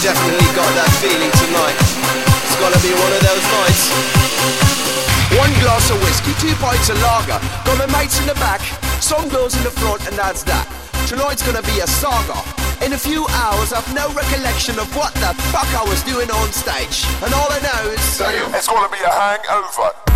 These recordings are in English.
definitely got that feeling tonight. It's gonna be one of those nights. One glass of whiskey, two pints of lager. Got my mates in the back, some girls in the front, and that's that. Tonight's gonna be a saga. In a few hours, I've no recollection of what the fuck I was doing on stage. And all I know is... Damn, it's gonna be a hangover.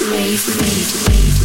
wave, wave, wave.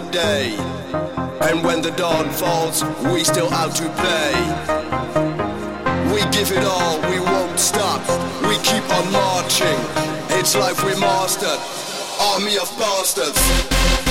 Day. And when the dawn falls, we still out to play. We give it all, we won't stop. We keep on marching. It's life we mastered. Army of bastards.